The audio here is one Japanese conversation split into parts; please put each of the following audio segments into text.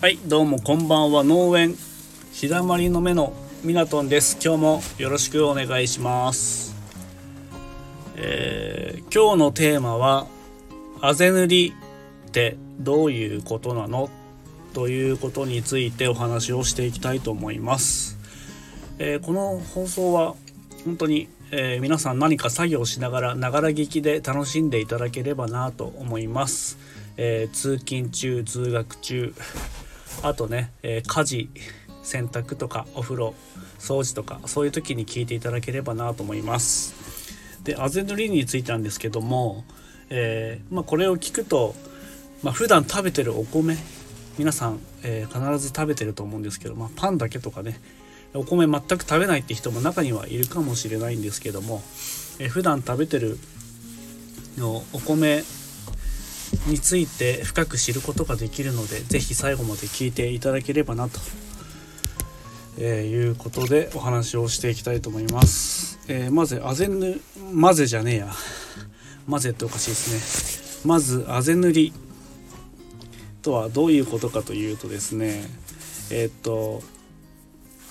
はいどうもこんばんは。農園日だまりの目のミナトンです。今日もよろしくお願いします。えー、今日のテーマはあぜ塗りってどういうことなの？ということについてお話をしていきたいと思います、えー、この放送は本当に、えー、皆さん何か作業しながらながら聞きで楽しんでいただければなと思います、え通勤中通学中あとね、え家事洗濯とかお風呂掃除とかそういう時に聞いていただければなと思います。でアゼノリンについてなんですけども、えー、まあ、これを聞くと、まあ、普段食べてるお米皆さん、えー、必ず食べてると思うんですけど、まあ、パンだけとかねお米全く食べないって人も中にはいるかもしれないんですけども、えー、普段食べてるのお米について深く知ることができるので是非最後まで聞いていただければなと、えー、いうことでお話をしていきたいと思います、えー、まずあぜぬまぜじゃねえや。混ぜっておかしいですね。まずあぜ塗り。とはどういうことかというとですねえー、っと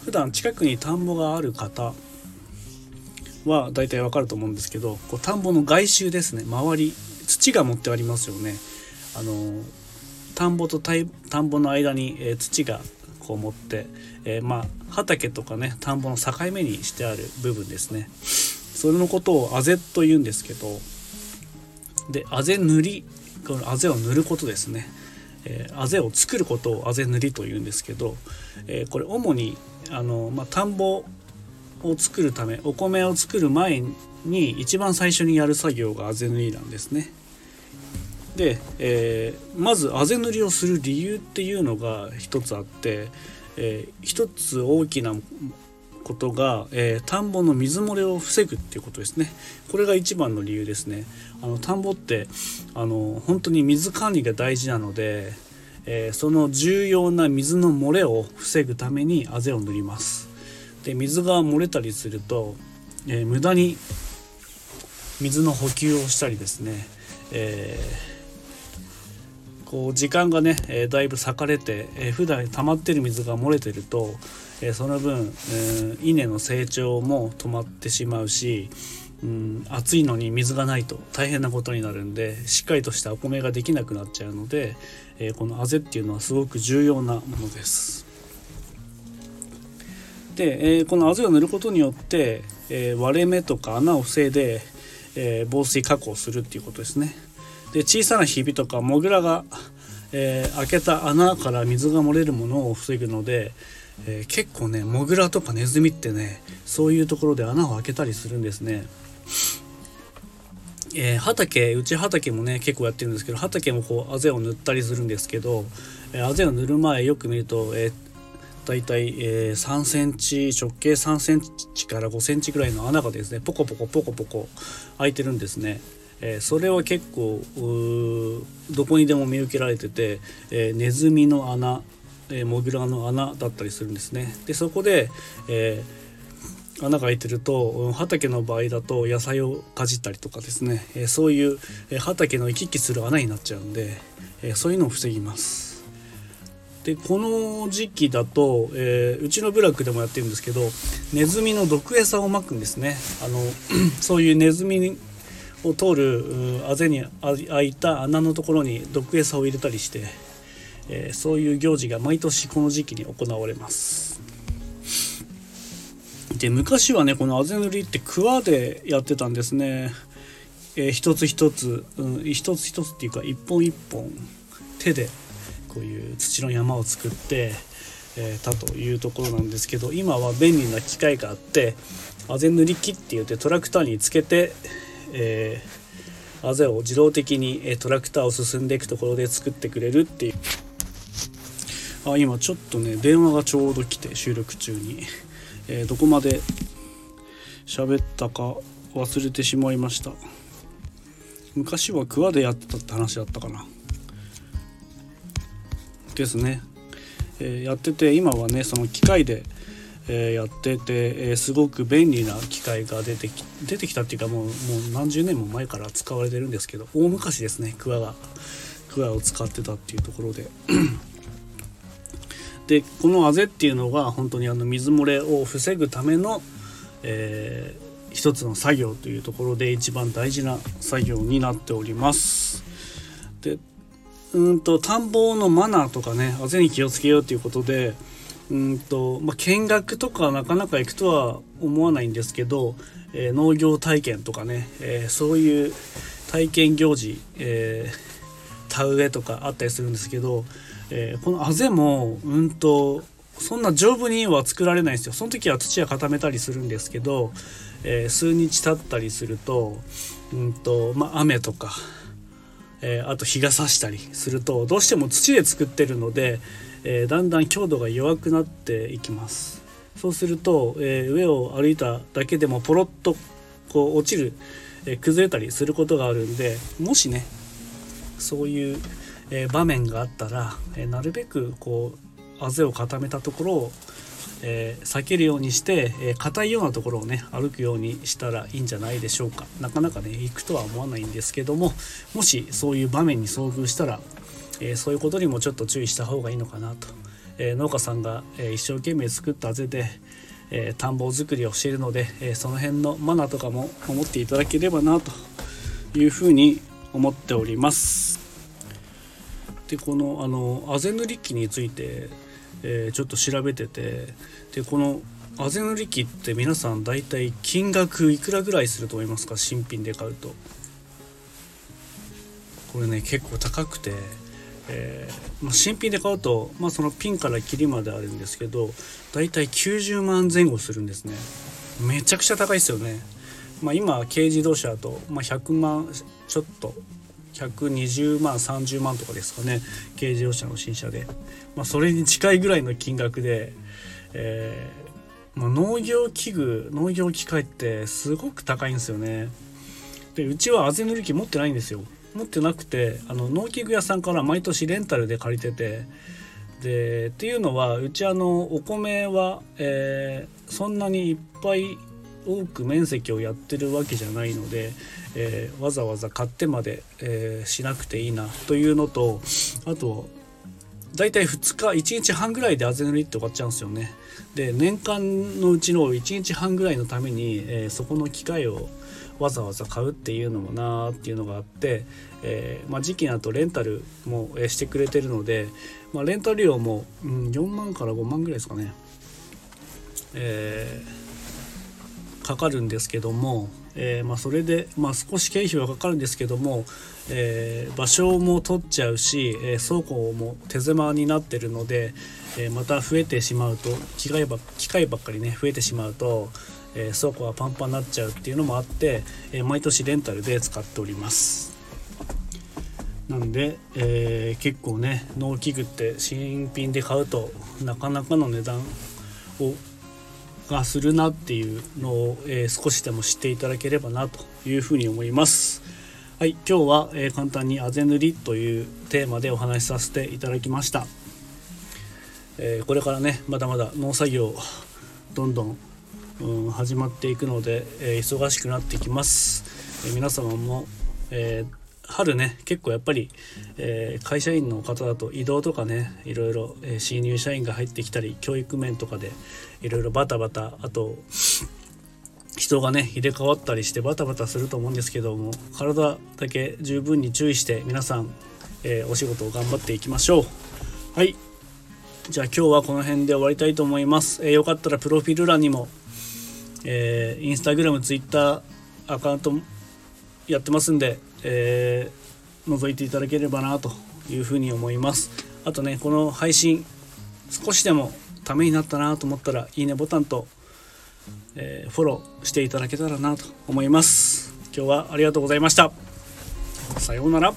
普段近くに田んぼがある方は大体わかると思うんですけどこう田んぼの外周ですね。周り土が持ってありますよね。あの田んぼと田んぼの間に、えー、土がこう持って、えー、まあ畑とかね田んぼの境目にしてある部分ですね。それのことをあぜと言うんですけどであぜ塗りこのあぜを塗ることですね、えー、あぜを作ることをあぜ塗りと言うんですけど、えー、これ主にあの、まあ、田んぼを作るためお米を作る前に一番最初にやる作業があぜ塗りなんですね。で、えー、まずあぜ塗りをする理由っていうのが一つあって、えー、一つ大きなことが、えー、田んぼの水漏れを防ぐっていうことですね。これが一番の理由ですね。あの田んぼってあの本当に水管理が大事なので、えー、その重要な水の漏れを防ぐためにあぜを塗ります。で水が漏れたりすると、えー、無駄に水の補給をしたりですね、えー、こう時間がね、えー、だいぶ裂かれて、えー、普段溜まってる水が漏れてると、えその分、え稲の成長も止まってしまうし、うん、暑いのに水がないと大変なことになるんでしっかりとしたお米ができなくなっちゃうので、えこのあぜっていうのはすごく重要なものです。で、えこのあぜを塗ることによって、え割れ目とか穴を防いで、え防水加工するっていうことですね。で小さなひびとかモグラが、え開けた穴から水が漏れるものを防ぐので、え、結構ねモグラとかネズミってねそういうところで穴を開けたりするんですね。えー、畑うち畑もね結構やってるんですけど畑もこうあぜを塗ったりするんですけど、えー、あぜを塗る前よく見ると、えー、大体、えー、3センチ直径3センチから5センチぐらいの穴がですねポコポコポコポコ開いてるんですね。えー、それは結構どこにでも見受けられてて、えー、ネズミの穴えー、モグラの穴だったりするんですね。でそこで、えー、穴が開いてると畑の場合だと野菜をかじったりとかですね、え、そういう、え畑の行き来する穴になっちゃうんで、えそういうのを防ぎます。でこの時期だと、えうちの部落でもやってるんですけどネズミの毒餌をまくんですね。あの そういうネズミを通るあぜに開いた穴のところに毒餌を入れたりしてえー、そういう行事が毎年この時期に行われますで昔はねこのあぜ塗りって桑でやってたんですね、えー、一つ一つ、うん、一つ一つっていうか一本一本手でこういう土の山を作って、え、たというところなんですけど今は便利な機械があってあぜ塗り機って言ってトラクターにつけて、えー、あぜを自動的にトラクターを進んでいくところで作ってくれるっていう。あ今ちょっとね電話がちょうど来て収録中に、えー、どこまで喋ったか忘れてしまいました。昔は桑でやってたって話だったかな。ですね、えー、やってて今はねその機械で、えー、やってて、え、すごく便利な機械が出てき出てきたっていうかもうもう何十年も前から使われてるんですけど大昔ですね桑が桑を使ってたっていうところで。でこのあぜっていうのが本当にあの水漏れを防ぐための、えー、一つの作業というところで一番大事な作業になっております。でうんと田んぼのマナーとかねあぜに気をつけようということでうんと、まあ、見学とかなかなか行くとは思わないんですけど、えー、農業体験とかね、えー、そういう体験行事、えー、田植えとかあったりするんですけど、えー、このあぜもうんとそんな丈夫には作られないんですよ。その時は土は固めたりするんですけど、えー、数日経ったりするとうんと、まあ、雨とか、えー、あと日が差したりするとどうしても土で作ってるので、えー、だんだん強度が弱くなっていきます。そうすると、え上を歩いただけでもポロッとこう落ちる、え崩れたりすることがあるんでもしねそういうえー、場面があったら、えー、なるべくこうあぜを固めたところを、えー、避けるようにして硬、いようなところをね歩くようにしたらいいんじゃないでしょうかなかなかね行くとは思わないんですけどももしそういう場面に遭遇したら、えそういうことにもちょっと注意した方がいいのかなと、え農家さんが、え一生懸命作ったあぜでえ田んぼ作りをしているので、えその辺のマナーとかも守っていただければなというふうに思っております。でこのあのあぜ塗り機について、えー、ちょっと調べててでこのあぜ塗り機って皆さん大体金額いくらぐらいすると思いますか？新品で買うと。これね結構高くて、えー、まあ、新品で買うと、まあ、そのピンから切りまであるんですけど大体90万前後するんですね。めちゃくちゃ高いですよね。まあ、今軽自動車だと、ま、100万ちょっと120万30万とかですかね。軽自動車の新車で、まあ、それに近いぐらいの金額で、えー、まあ、農業器具農業機械ってすごく高いんですよね。でうちはあぜ塗り機持ってないんですよ。持ってなくてあの農機具屋さんから毎年レンタルで借りててでっていうのはうちあのお米は、えー、そんなにいっぱい多く面積をやってるわけじゃないので、えー、わざわざ買ってまで、えー、しなくていいなというのとあと大体2日1日半ぐらいであぜ塗りって終わっちゃうんですよね。で年間のうちの1日半ぐらいのために、えー、そこの機械をわざわざ買うっていうのもなーっていうのがあって、えー、まあ、時期になるとレンタルもしてくれてるので、まあ、レンタル料も、うん、4万から5万ぐらいですかね、えーかかるんですけども、えー、まあ、それで、まあ、少し経費はかかるんですけども、えー、場所も取っちゃうし、え倉庫も手狭になってるので、えまた増えてしまうと機械ば機械ばっかりね増えてしまうと、え倉庫がパンパンになっちゃうっていうのもあって、え毎年レンタルで使っております。なんで、え、結構ね農機具って新品で買うとなかなかの値段をがするなっていうのを、えー、少しでも知っていただければなというふうに思います。はい、今日は、えー、簡単にあぜ塗りというテーマでお話しさせていただきました。えー、これからねまだまだ農作業どんどん、うん、始まっていくので、え忙しくなってきます。え皆様も、えー春ね結構やっぱり、えー、会社員の方だと移動とかねいろいろ、えー、新入社員が入ってきたり教育面とかでいろいろバタバタあと人がね入れ替わったりしてバタバタすると思うんですけども体だけ十分に注意して皆さん、えー、お仕事を頑張っていきましょう。はい。じゃあ今日はこの辺で終わりたいと思います、えー、よかったらプロフィール欄にも、えー、インスタグラムツイッターアカウントやってますんでえー、覗いていただければなというふうに思います。あとねこの配信少しでもためになったなと思ったらいいねボタンと、えー、フォローしていただけたらなと思います。今日はありがとうございました。さようなら。